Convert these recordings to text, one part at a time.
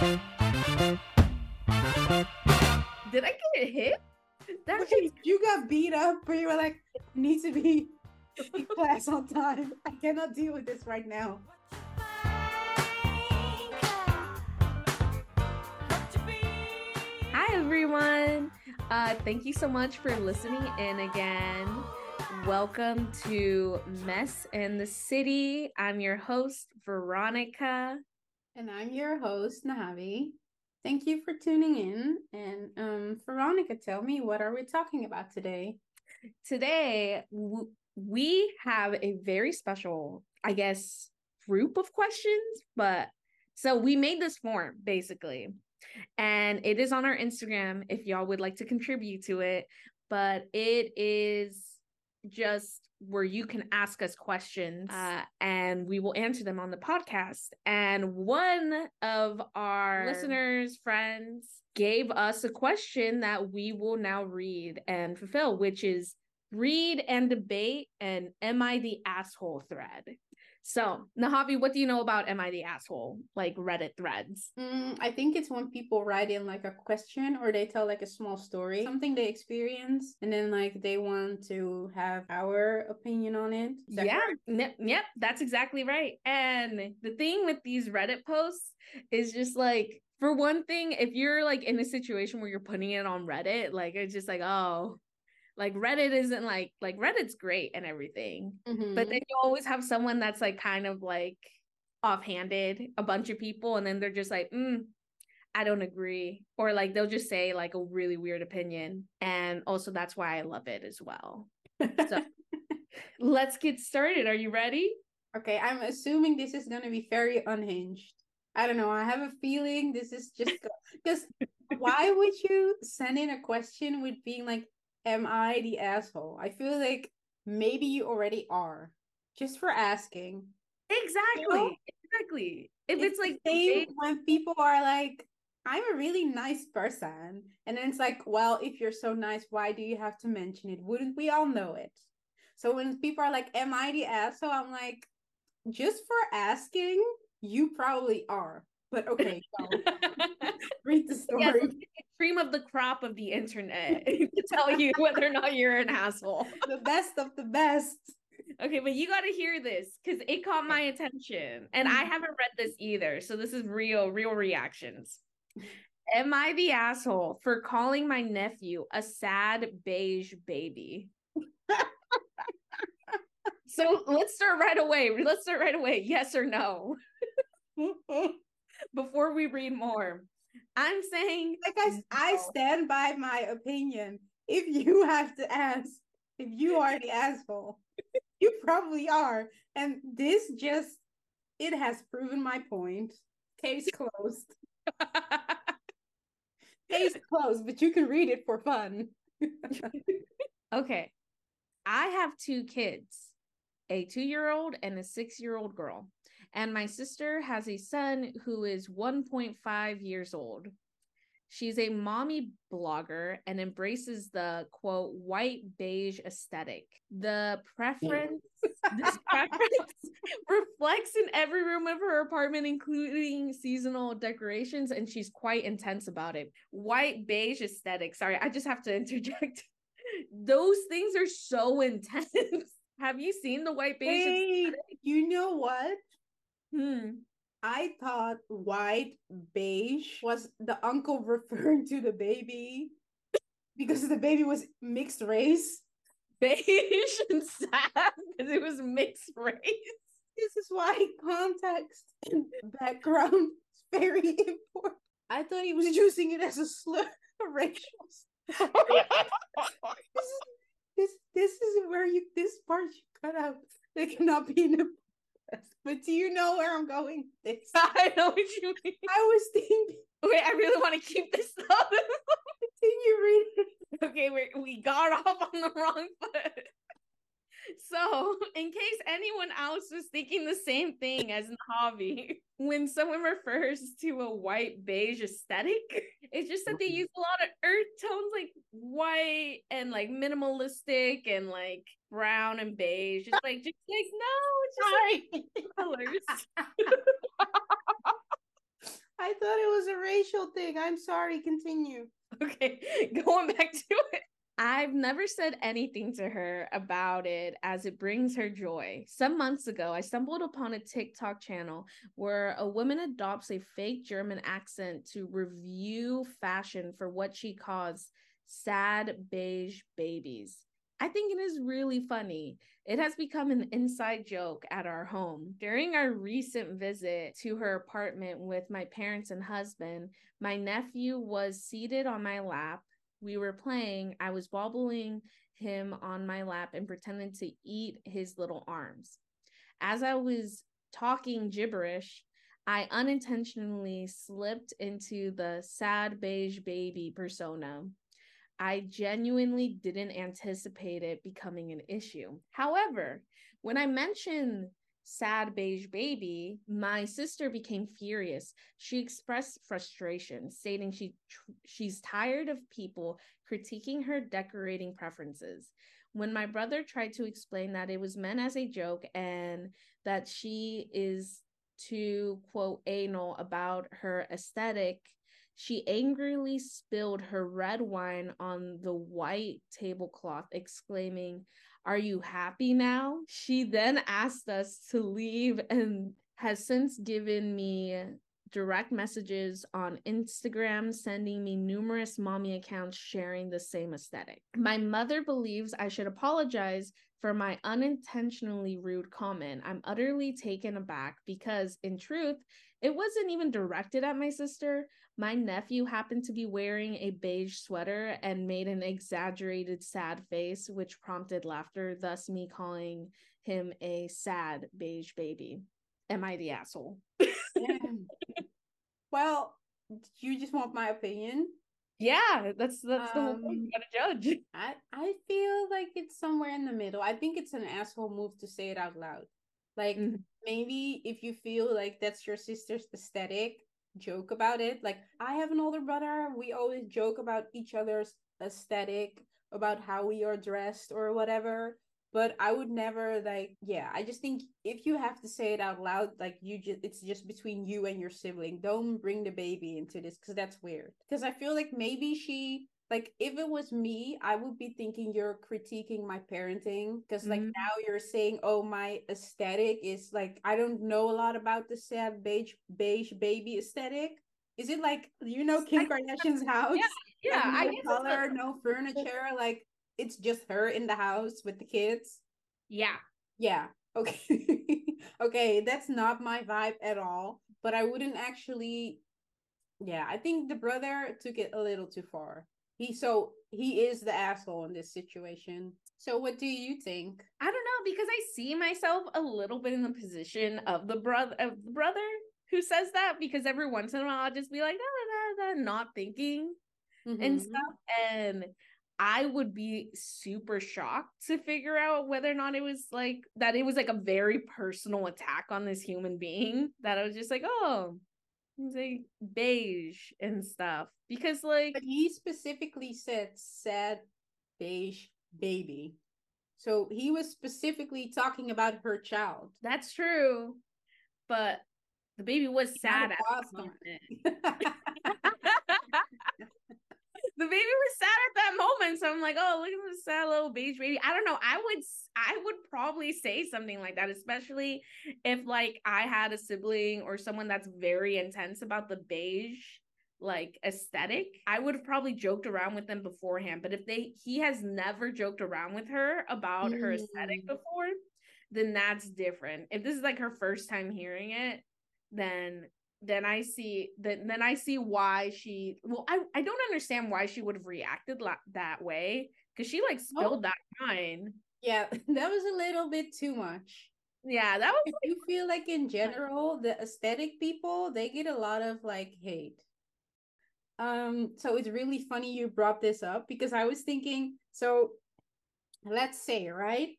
Did I get hit? That Wait, you got beat up, but you were like, need to be in class on time. I cannot deal with this right now. Hi, everyone. Uh, thank you so much for listening in again. Welcome to Mess in the City. I'm your host, Veronica. And I'm your host, Navi. Thank you for tuning in. And um, Veronica, tell me, what are we talking about today? Today, w- we have a very special, I guess, group of questions. But so we made this form basically, and it is on our Instagram if y'all would like to contribute to it. But it is just where you can ask us questions uh, and we will answer them on the podcast. And one of our listeners, friends, gave us a question that we will now read and fulfill, which is read and debate and am I the asshole thread. So, Navi, what do you know about Am I the Asshole? Like Reddit threads? Mm, I think it's when people write in like a question or they tell like a small story, something they experience, and then like they want to have our opinion on it. Yeah. Yep, yep. That's exactly right. And the thing with these Reddit posts is just like, for one thing, if you're like in a situation where you're putting it on Reddit, like it's just like, oh, like Reddit isn't like like Reddit's great and everything, mm-hmm. but then you always have someone that's like kind of like offhanded, a bunch of people, and then they're just like, mm, I don't agree, or like they'll just say like a really weird opinion, and also that's why I love it as well. So let's get started. Are you ready? Okay, I'm assuming this is gonna be very unhinged. I don't know. I have a feeling this is just because why would you send in a question with being like, am I the asshole? I feel like maybe you already are just for asking. Exactly. You know? Exactly. If it's, it's like same when people are like, I'm a really nice person. And then it's like, well, if you're so nice, why do you have to mention it? Wouldn't we all know it? So when people are like, Am I the asshole? I'm like, just for asking, you probably are. But okay, read the story. Yes, of the crop of the internet to tell you whether or not you're an asshole. The best of the best. Okay, but you got to hear this because it caught my attention, and I mm-hmm. haven't read this either. So this is real, real reactions. Am I the asshole for calling my nephew a sad beige baby? so let's start right away. Let's start right away. Yes or no? before we read more. I'm saying like I, I stand by my opinion. If you have to ask if you are the asshole, you probably are. And this just it has proven my point. Case closed. Case closed, but you can read it for fun. okay. I have two kids, a two year old and a six year old girl. And my sister has a son who is 1.5 years old. She's a mommy blogger and embraces the quote white beige aesthetic. The preference this preference reflects in every room of her apartment, including seasonal decorations, and she's quite intense about it. White beige aesthetic. Sorry, I just have to interject. Those things are so intense. Have you seen the white beige? Hey, you know what? Hmm. I thought white beige was the uncle referring to the baby because the baby was mixed race. Beige and sad because it was mixed race. This is why context and background is very important. I thought he was using it as a slur, a racial. this, is, this this is where you this part you cut out. They cannot be in a but do you know where I'm going? This I know what you mean. I was thinking. Wait, I really want to keep this up. Continue reading. Okay, we we got off on the wrong foot. So, in case anyone else was thinking the same thing as Navi, when someone refers to a white beige aesthetic, it's just that they mm-hmm. use a lot of earth tones like white and like minimalistic and like brown and beige. It's like just like no, it's just like colors. I thought it was a racial thing. I'm sorry. Continue. Okay, going back to it. I've never said anything to her about it as it brings her joy. Some months ago, I stumbled upon a TikTok channel where a woman adopts a fake German accent to review fashion for what she calls sad beige babies. I think it is really funny. It has become an inside joke at our home. During our recent visit to her apartment with my parents and husband, my nephew was seated on my lap we were playing, I was wobbling him on my lap and pretending to eat his little arms. As I was talking gibberish, I unintentionally slipped into the sad beige baby persona. I genuinely didn't anticipate it becoming an issue. However, when I mentioned sad beige baby, my sister became furious. She expressed frustration, stating she tr- she's tired of people critiquing her decorating preferences. When my brother tried to explain that it was meant as a joke and that she is to quote anal about her aesthetic, she angrily spilled her red wine on the white tablecloth, exclaiming, are you happy now? She then asked us to leave and has since given me direct messages on Instagram, sending me numerous mommy accounts sharing the same aesthetic. My mother believes I should apologize for my unintentionally rude comment. I'm utterly taken aback because, in truth, it wasn't even directed at my sister. My nephew happened to be wearing a beige sweater and made an exaggerated sad face, which prompted laughter, thus me calling him a sad beige baby. Am I the asshole? well, you just want my opinion? Yeah, that's that's um, the whole point. Um, you gotta judge. I I feel like it's somewhere in the middle. I think it's an asshole move to say it out loud. Like mm-hmm. maybe if you feel like that's your sister's aesthetic, joke about it. Like I have an older brother. We always joke about each other's aesthetic, about how we are dressed or whatever. But I would never like, yeah, I just think if you have to say it out loud, like you just it's just between you and your sibling. Don't bring the baby into this because that's weird. Because I feel like maybe she like if it was me i would be thinking you're critiquing my parenting because like mm-hmm. now you're saying oh my aesthetic is like i don't know a lot about the sad beige beige baby aesthetic is it like you know kim kardashian's house yeah, yeah like, no color no furniture like it's just her in the house with the kids yeah yeah okay okay that's not my vibe at all but i wouldn't actually yeah i think the brother took it a little too far he so he is the asshole in this situation. So what do you think? I don't know because I see myself a little bit in the position of the brother of the brother who says that because every once in a while I'll just be like, da, da, da, not thinking mm-hmm. and stuff. And I would be super shocked to figure out whether or not it was like that it was like a very personal attack on this human being that I was just like, oh, he's like beige and stuff. Because like but he specifically said sad beige baby. So he was specifically talking about her child. That's true but the baby was sad at the moment the baby was sad at that moment. So I'm like, oh, look at this sad little beige baby. I don't know. I would I would probably say something like that, especially if like I had a sibling or someone that's very intense about the beige like aesthetic. I would have probably joked around with them beforehand. But if they he has never joked around with her about mm. her aesthetic mm. before, then that's different. If this is like her first time hearing it, then then I see that then I see why she well I, I don't understand why she would have reacted la- that way because she like spilled oh. that wine. Yeah, that was a little bit too much. Yeah, that was. Like- you feel like in general the aesthetic people they get a lot of like hate. Um, so it's really funny you brought this up because I was thinking so. Let's say right,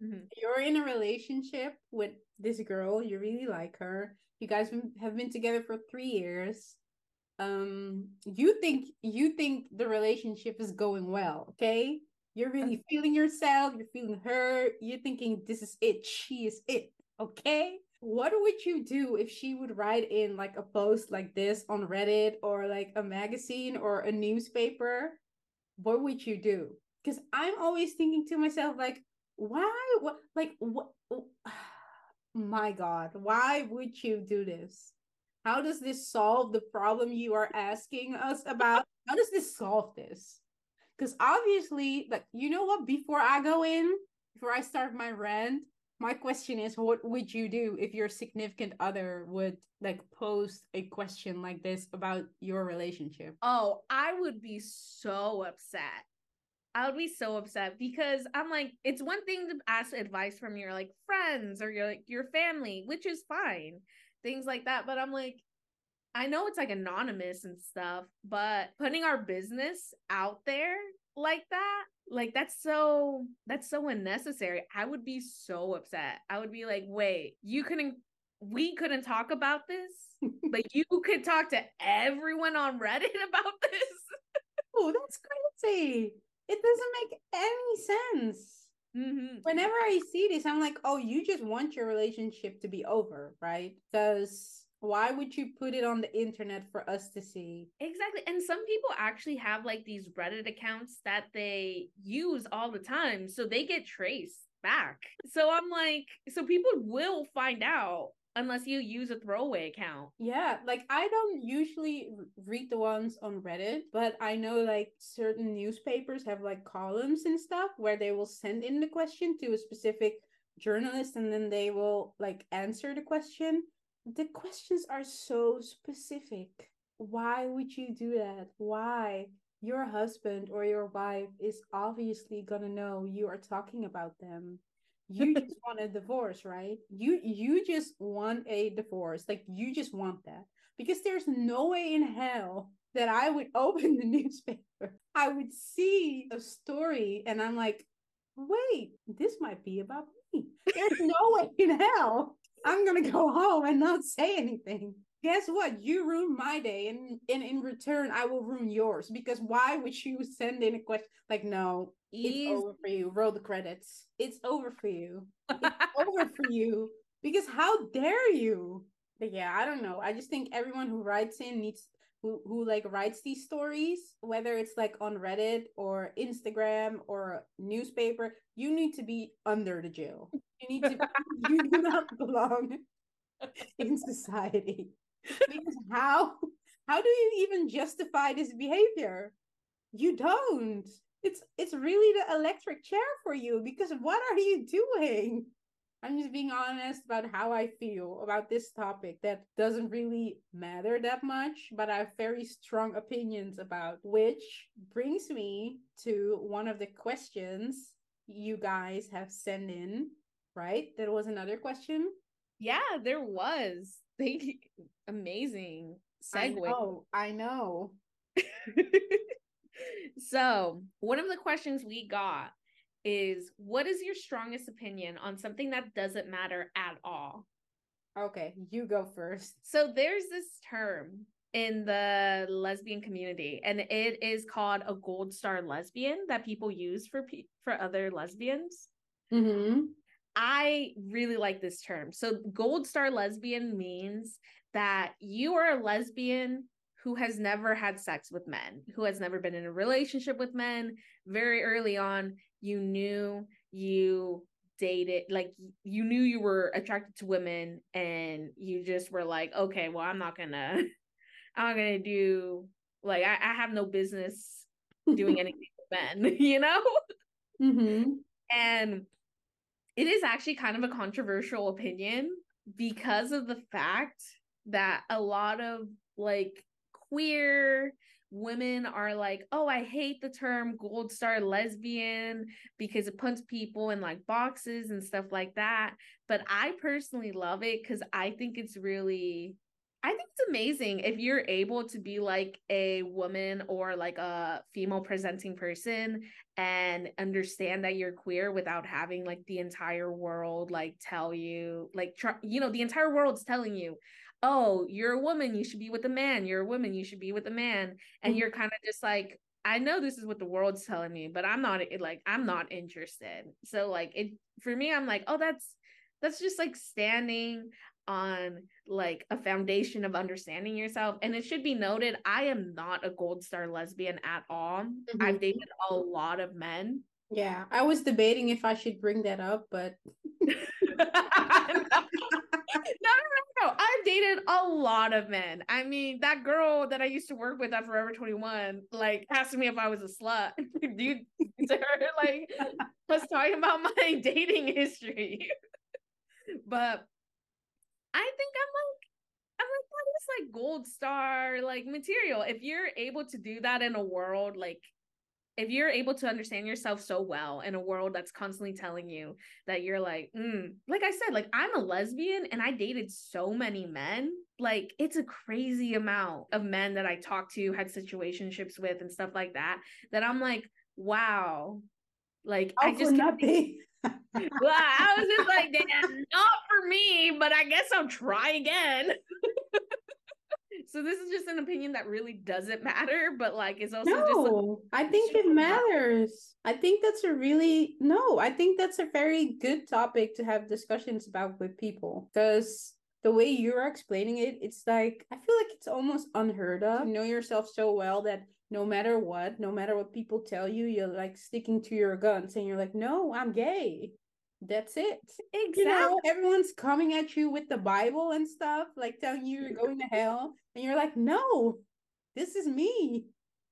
mm-hmm. you're in a relationship with this girl, you really like her, you guys have been together for three years. Um, you think you think the relationship is going well, okay? You're really feeling yourself, you're feeling her, you're thinking this is it, she is it, okay? what would you do if she would write in like a post like this on Reddit or like a magazine or a newspaper? What would you do? Because I'm always thinking to myself, like, why? What? Like, what? My God, why would you do this? How does this solve the problem you are asking us about? How does this solve this? Because obviously, like, you know what? Before I go in, before I start my rant, my question is what would you do if your significant other would like post a question like this about your relationship oh i would be so upset i would be so upset because i'm like it's one thing to ask advice from your like friends or your like your family which is fine things like that but i'm like i know it's like anonymous and stuff but putting our business out there like that like that's so that's so unnecessary. I would be so upset. I would be like wait you couldn't we couldn't talk about this but you could talk to everyone on reddit about this? Oh that's crazy it doesn't make any sense. Mm-hmm. whenever i see this i'm like oh you just want your relationship to be over right? Because why would you put it on the internet for us to see? Exactly and some people actually have like these reddit accounts that they use all the time so they get traced back. So i'm like so people will find out unless you use a throwaway account yeah like i don't usually read the ones on reddit but i know like certain newspapers have like columns and stuff where they will send in the question to a specific journalist and then they will like answer the question the questions are so specific. Why would you do that? Why? Your husband or your wife is obviously gonna know you are talking about them. You just want a divorce, right? You you just want a divorce. Like you just want that. Because there's no way in hell that I would open the newspaper. I would see a story and I'm like, wait, this might be about me. There's no way in hell I'm gonna go home and not say anything. Guess what? You ruined my day, and, and in return, I will ruin yours. Because why would you send in a question like, no, Easy. it's over for you. Roll the credits. It's over for you. It's over for you. Because how dare you? But yeah, I don't know. I just think everyone who writes in needs who who like writes these stories, whether it's like on Reddit or Instagram or newspaper, you need to be under the jail. You need to you do not belong in society. Because how how do you even justify this behavior? You don't. It's it's really the electric chair for you because what are you doing? I'm just being honest about how I feel about this topic that doesn't really matter that much, but I have very strong opinions about, which brings me to one of the questions you guys have sent in, right? There was another question. Yeah, there was. Thank you. Amazing segue. I know. I know. so, one of the questions we got is what is your strongest opinion on something that doesn't matter at all? Okay, you go first. So there's this term in the lesbian community and it is called a gold star lesbian that people use for for other lesbians. hmm I really like this term. So gold star lesbian means that you are a lesbian who has never had sex with men, who has never been in a relationship with men. Very early on, you knew you dated, like you knew you were attracted to women, and you just were like, okay, well, I'm not gonna, I'm not gonna do like I, I have no business doing anything with men, you know. Mm-hmm. And it is actually kind of a controversial opinion because of the fact that a lot of like queer women are like, oh, I hate the term gold star lesbian because it puts people in like boxes and stuff like that. But I personally love it because I think it's really, I think it's amazing if you're able to be like a woman or like a female presenting person and understand that you're queer without having like the entire world like tell you, like, you know, the entire world's telling you, oh, you're a woman, you should be with a man. You're a woman, you should be with a man. And mm-hmm. you're kind of just like, I know this is what the world's telling me, but I'm not like I'm not interested. So like it for me, I'm like, oh, that's that's just like standing on like a foundation of understanding yourself. And it should be noted, I am not a gold star lesbian at all. Mm-hmm. I've dated a lot of men. Yeah, I was debating if I should bring that up, but no, no, no, no. I've dated a lot of men. I mean, that girl that I used to work with at Forever 21, like, asked me if I was a slut. Dude, her, like, was talking about my dating history. but I think I'm like, I'm like, that is like gold star like material. If you're able to do that in a world like if you're able to understand yourself so well in a world that's constantly telling you that you're like, mm, like I said, like I'm a lesbian and I dated so many men. Like it's a crazy amount of men that I talked to, had situationships with, and stuff like that. That I'm like, wow, like I just not be well, I was just like, not for me, but I guess I'll try again. so this is just an opinion that really doesn't matter, but like it's also no, just like, I think it matters. I think that's a really no, I think that's a very good topic to have discussions about with people. Because the way you're explaining it, it's like I feel like it's almost unheard of. You know yourself so well that no matter what, no matter what people tell you, you're like sticking to your guns and you're like, no, I'm gay. That's it. Exactly. You know, everyone's coming at you with the Bible and stuff, like telling you you're going to hell. And you're like, no, this is me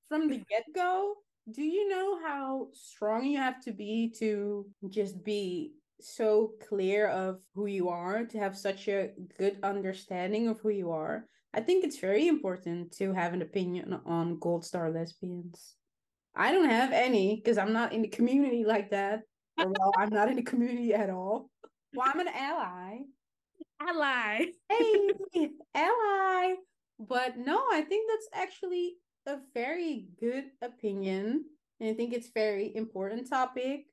from the get go. Do you know how strong you have to be to just be so clear of who you are, to have such a good understanding of who you are? I think it's very important to have an opinion on gold star lesbians. I don't have any because I'm not in the community like that. Or well, I'm not in the community at all. Well, I'm an ally. Ally. Hey, ally. But no, I think that's actually a very good opinion. And I think it's very important topic.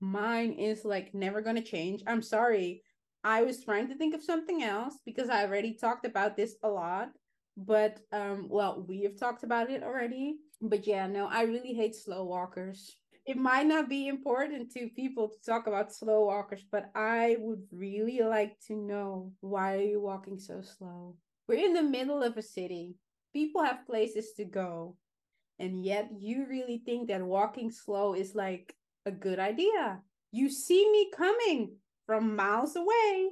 Mine is like never gonna change. I'm sorry. I was trying to think of something else because I already talked about this a lot. But um, well, we have talked about it already. But yeah, no, I really hate slow walkers. It might not be important to people to talk about slow walkers, but I would really like to know why are you walking so slow? We're in the middle of a city. People have places to go. And yet you really think that walking slow is like a good idea. You see me coming from miles away.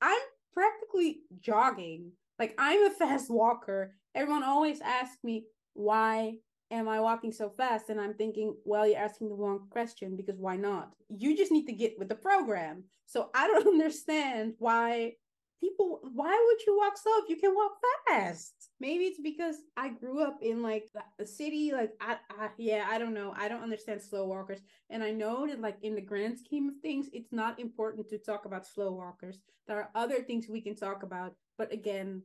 I'm practically jogging. Like I'm a fast walker. Everyone always asks me, why am I walking so fast? And I'm thinking, well, you're asking the wrong question because why not? You just need to get with the program. So I don't understand why people why would you walk slow if you can walk fast? Maybe it's because i grew up in like a city like I, I yeah i don't know. I don't understand slow walkers. And i know that like in the grand scheme of things it's not important to talk about slow walkers. There are other things we can talk about but again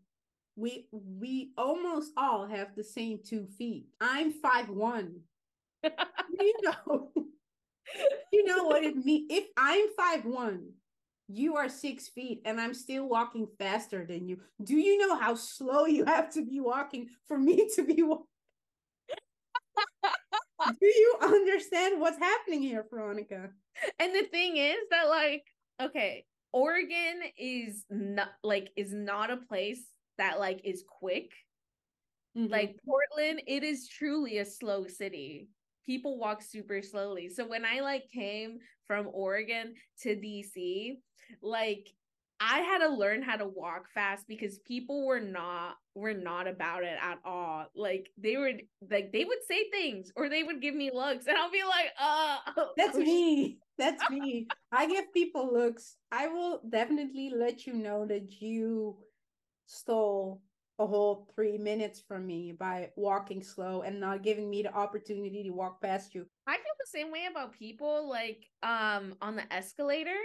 we we almost all have the same two feet. I'm five one. You know. You know what it means if i'm five one you are six feet and I'm still walking faster than you. Do you know how slow you have to be walking for me to be walking? Do you understand what's happening here, Veronica? And the thing is that, like, okay, Oregon is not like is not a place that like is quick. Mm-hmm. Like Portland, it is truly a slow city people walk super slowly. So when I like came from Oregon to DC, like I had to learn how to walk fast because people were not were not about it at all. Like they would like they would say things or they would give me looks and I'll be like, uh That's me. That's me. I give people looks. I will definitely let you know that you stole a whole three minutes from me by walking slow and not giving me the opportunity to walk past you. I feel the same way about people like um on the escalator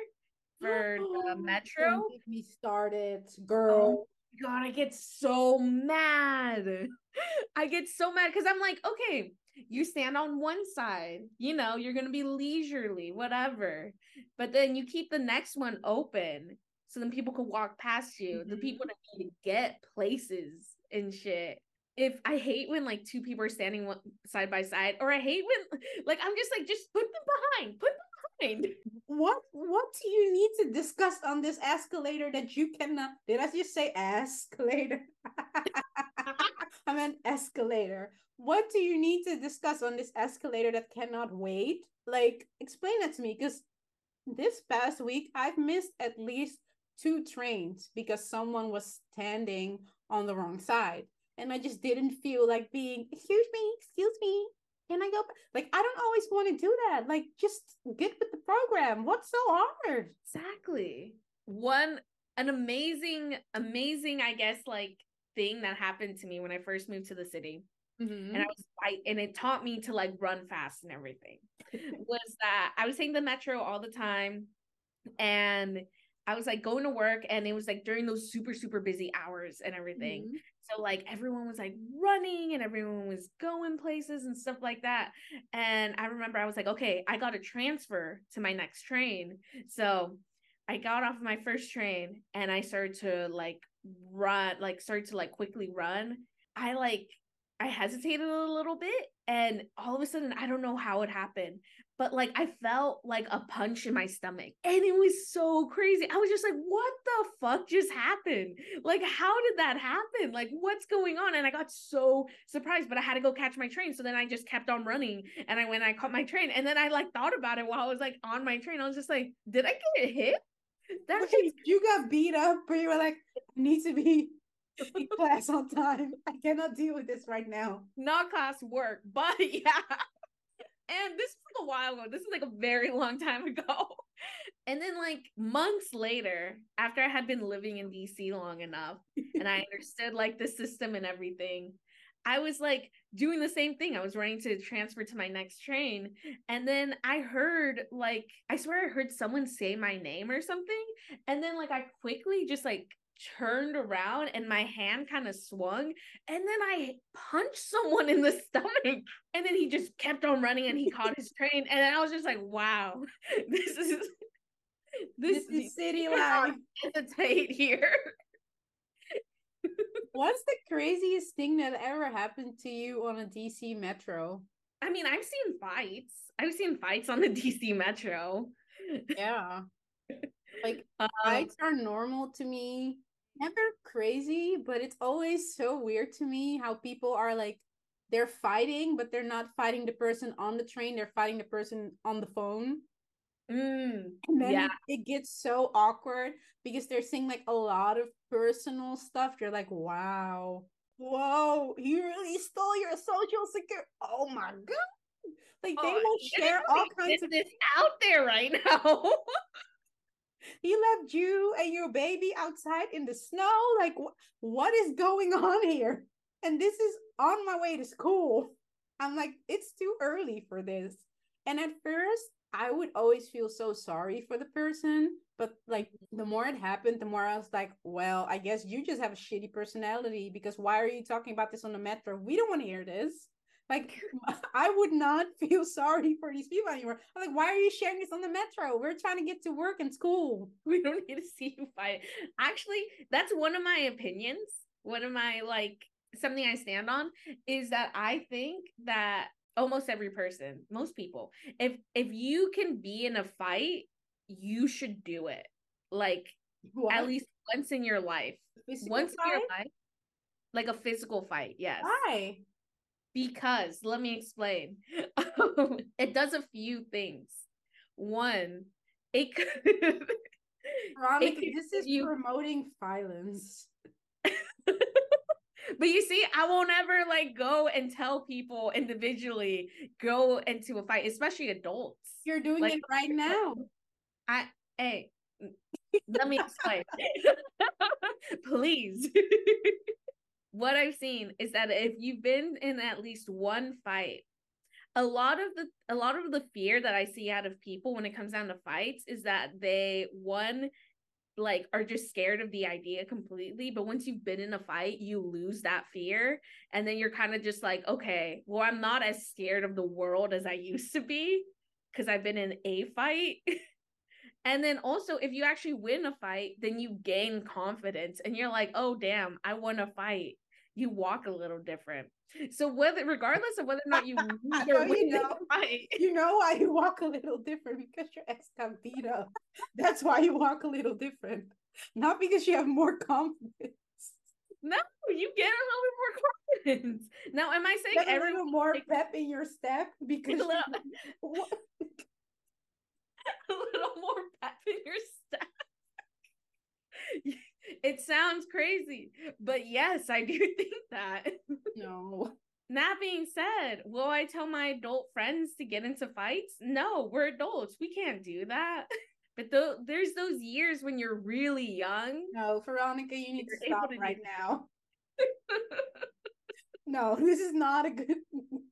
for the metro. Don't get me started, girl. Oh God, I get so mad. I get so mad because I'm like, okay, you stand on one side, you know, you're gonna be leisurely, whatever. But then you keep the next one open so then people can walk past you. Mm-hmm. The people that need to get places and shit. If I hate when like two people are standing one, side by side, or I hate when like I'm just like just put them behind, put them mind. What what do you need to discuss on this escalator that you cannot did I just say escalator? I meant escalator. What do you need to discuss on this escalator that cannot wait? Like explain that to me because this past week I've missed at least two trains because someone was standing on the wrong side and I just didn't feel like being excuse me, excuse me, can I go? Like, I don't always want to do that. Like, just get with the program. What's so hard? Exactly. One, an amazing, amazing, I guess, like thing that happened to me when I first moved to the city. Mm-hmm. And I was I and it taught me to like run fast and everything. was that I was taking the metro all the time and I was like going to work and it was like during those super super busy hours and everything. Mm-hmm. So like everyone was like running and everyone was going places and stuff like that. And I remember I was like, okay, I got to transfer to my next train. So I got off my first train and I started to like run, like started to like quickly run. I like I hesitated a little bit and all of a sudden I don't know how it happened, but like I felt like a punch in my stomach and it was so crazy. I was just like, what the fuck just happened? Like, how did that happen? Like, what's going on? And I got so surprised, but I had to go catch my train. So then I just kept on running and I went, I caught my train. And then I like thought about it while I was like on my train. I was just like, did I get hit? That Wait, you got beat up, but you were like, need to be class on time. I cannot deal with this right now. Not class work, but yeah and this is like a while ago. This is like a very long time ago. And then like months later, after I had been living in DC long enough and I understood like the system and everything, I was like doing the same thing. I was running to transfer to my next train. And then I heard like I swear I heard someone say my name or something. And then like I quickly just like turned around and my hand kind of swung and then I punched someone in the stomach and then he just kept on running and he caught his train and I was just like wow this is this, this is city life. hesitate here. What's the craziest thing that ever happened to you on a DC metro? I mean I've seen fights. I've seen fights on the DC metro. Yeah. Like um, fights are normal to me never crazy, but it's always so weird to me how people are like they're fighting, but they're not fighting the person on the train, they're fighting the person on the phone. Mm, and then yeah. it, it, gets so awkward because they're saying like a lot of personal stuff. You're like, wow, whoa, he really stole your social security. Oh my god. Like they oh, will share all kinds of this out there right now. he left you and your baby outside in the snow. Like, wh- what is going on here? And this is on my way to school. I'm like, it's too early for this. And at first, I would always feel so sorry for the person. But like, the more it happened, the more I was like, well, I guess you just have a shitty personality because why are you talking about this on the metro? We don't want to hear this. Like, I would not feel sorry for these people anymore. I'm like, why are you sharing this on the metro? We're trying to get to work and school. We don't need to see you fight. Actually, that's one of my opinions. One of my like something I stand on is that I think that almost every person, most people, if if you can be in a fight, you should do it. Like what? at least once in your life. Once fight? in your life. Like a physical fight, yes. Why? Because let me explain. Um, it does a few things. One, it could Veronica, it this is you... promoting violence. but you see, I won't ever like go and tell people individually go into a fight, especially adults. You're doing like, it right now. I hey, let me explain. Please what I've seen is that if you've been in at least one fight, a lot of the a lot of the fear that I see out of people when it comes down to fights is that they one like are just scared of the idea completely but once you've been in a fight you lose that fear. And then you're kind of just like okay well i'm not as scared of the world as i used to be because i've been in a fight. And then also, if you actually win a fight, then you gain confidence and you're like, oh, damn, I won a fight you walk a little different. So whether regardless of whether or not you lose or win you know- fight, You know why you walk a little different because your ex. That's why you walk a little different. Not because you have more confidence. no, you get a little bit more confidence. Now, am I saying little more takes pep in your step because a little, What? a little more pep in your step? it sounds crazy, but yes, I do think that. no. That being said, will I tell my adult friends to get into fights? No, we're adults. We can't do that. But th- there's those years when you're really young. No, Veronica, you need to stop to right now. No, this is not a good.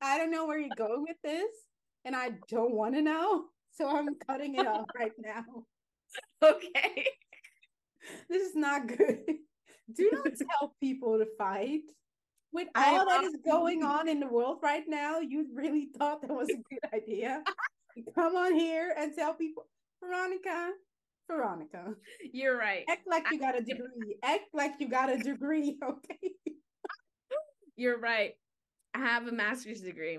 I don't know where you're going with this, and I don't want to know. So I'm cutting it off right now. okay. This is not good. Do not tell people to fight. With I- all that is going on in the world right now, you really thought that was a good idea. Come on here and tell people, Veronica, Veronica, You're right. act like you got a degree. Act like you got a degree, okay? You're right. I have a master's degree.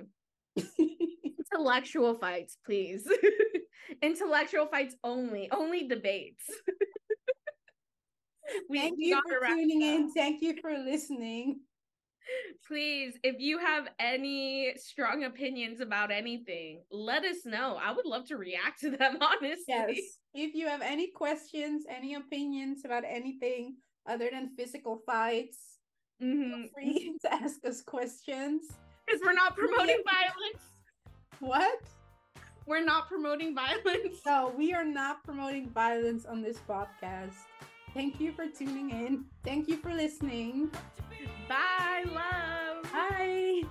Intellectual fights, please. Intellectual fights only. Only debates. we, Thank we you for tuning up. in. Thank you for listening. Please, if you have any strong opinions about anything, let us know. I would love to react to them, honestly. Yes. If you have any questions, any opinions about anything other than physical fights, Mhm. feel free to ask us questions. Because we're not promoting violence. What? We're not promoting violence. No, we are not promoting violence on this podcast. Thank you for tuning in. Thank you for listening. Bye, love. Bye.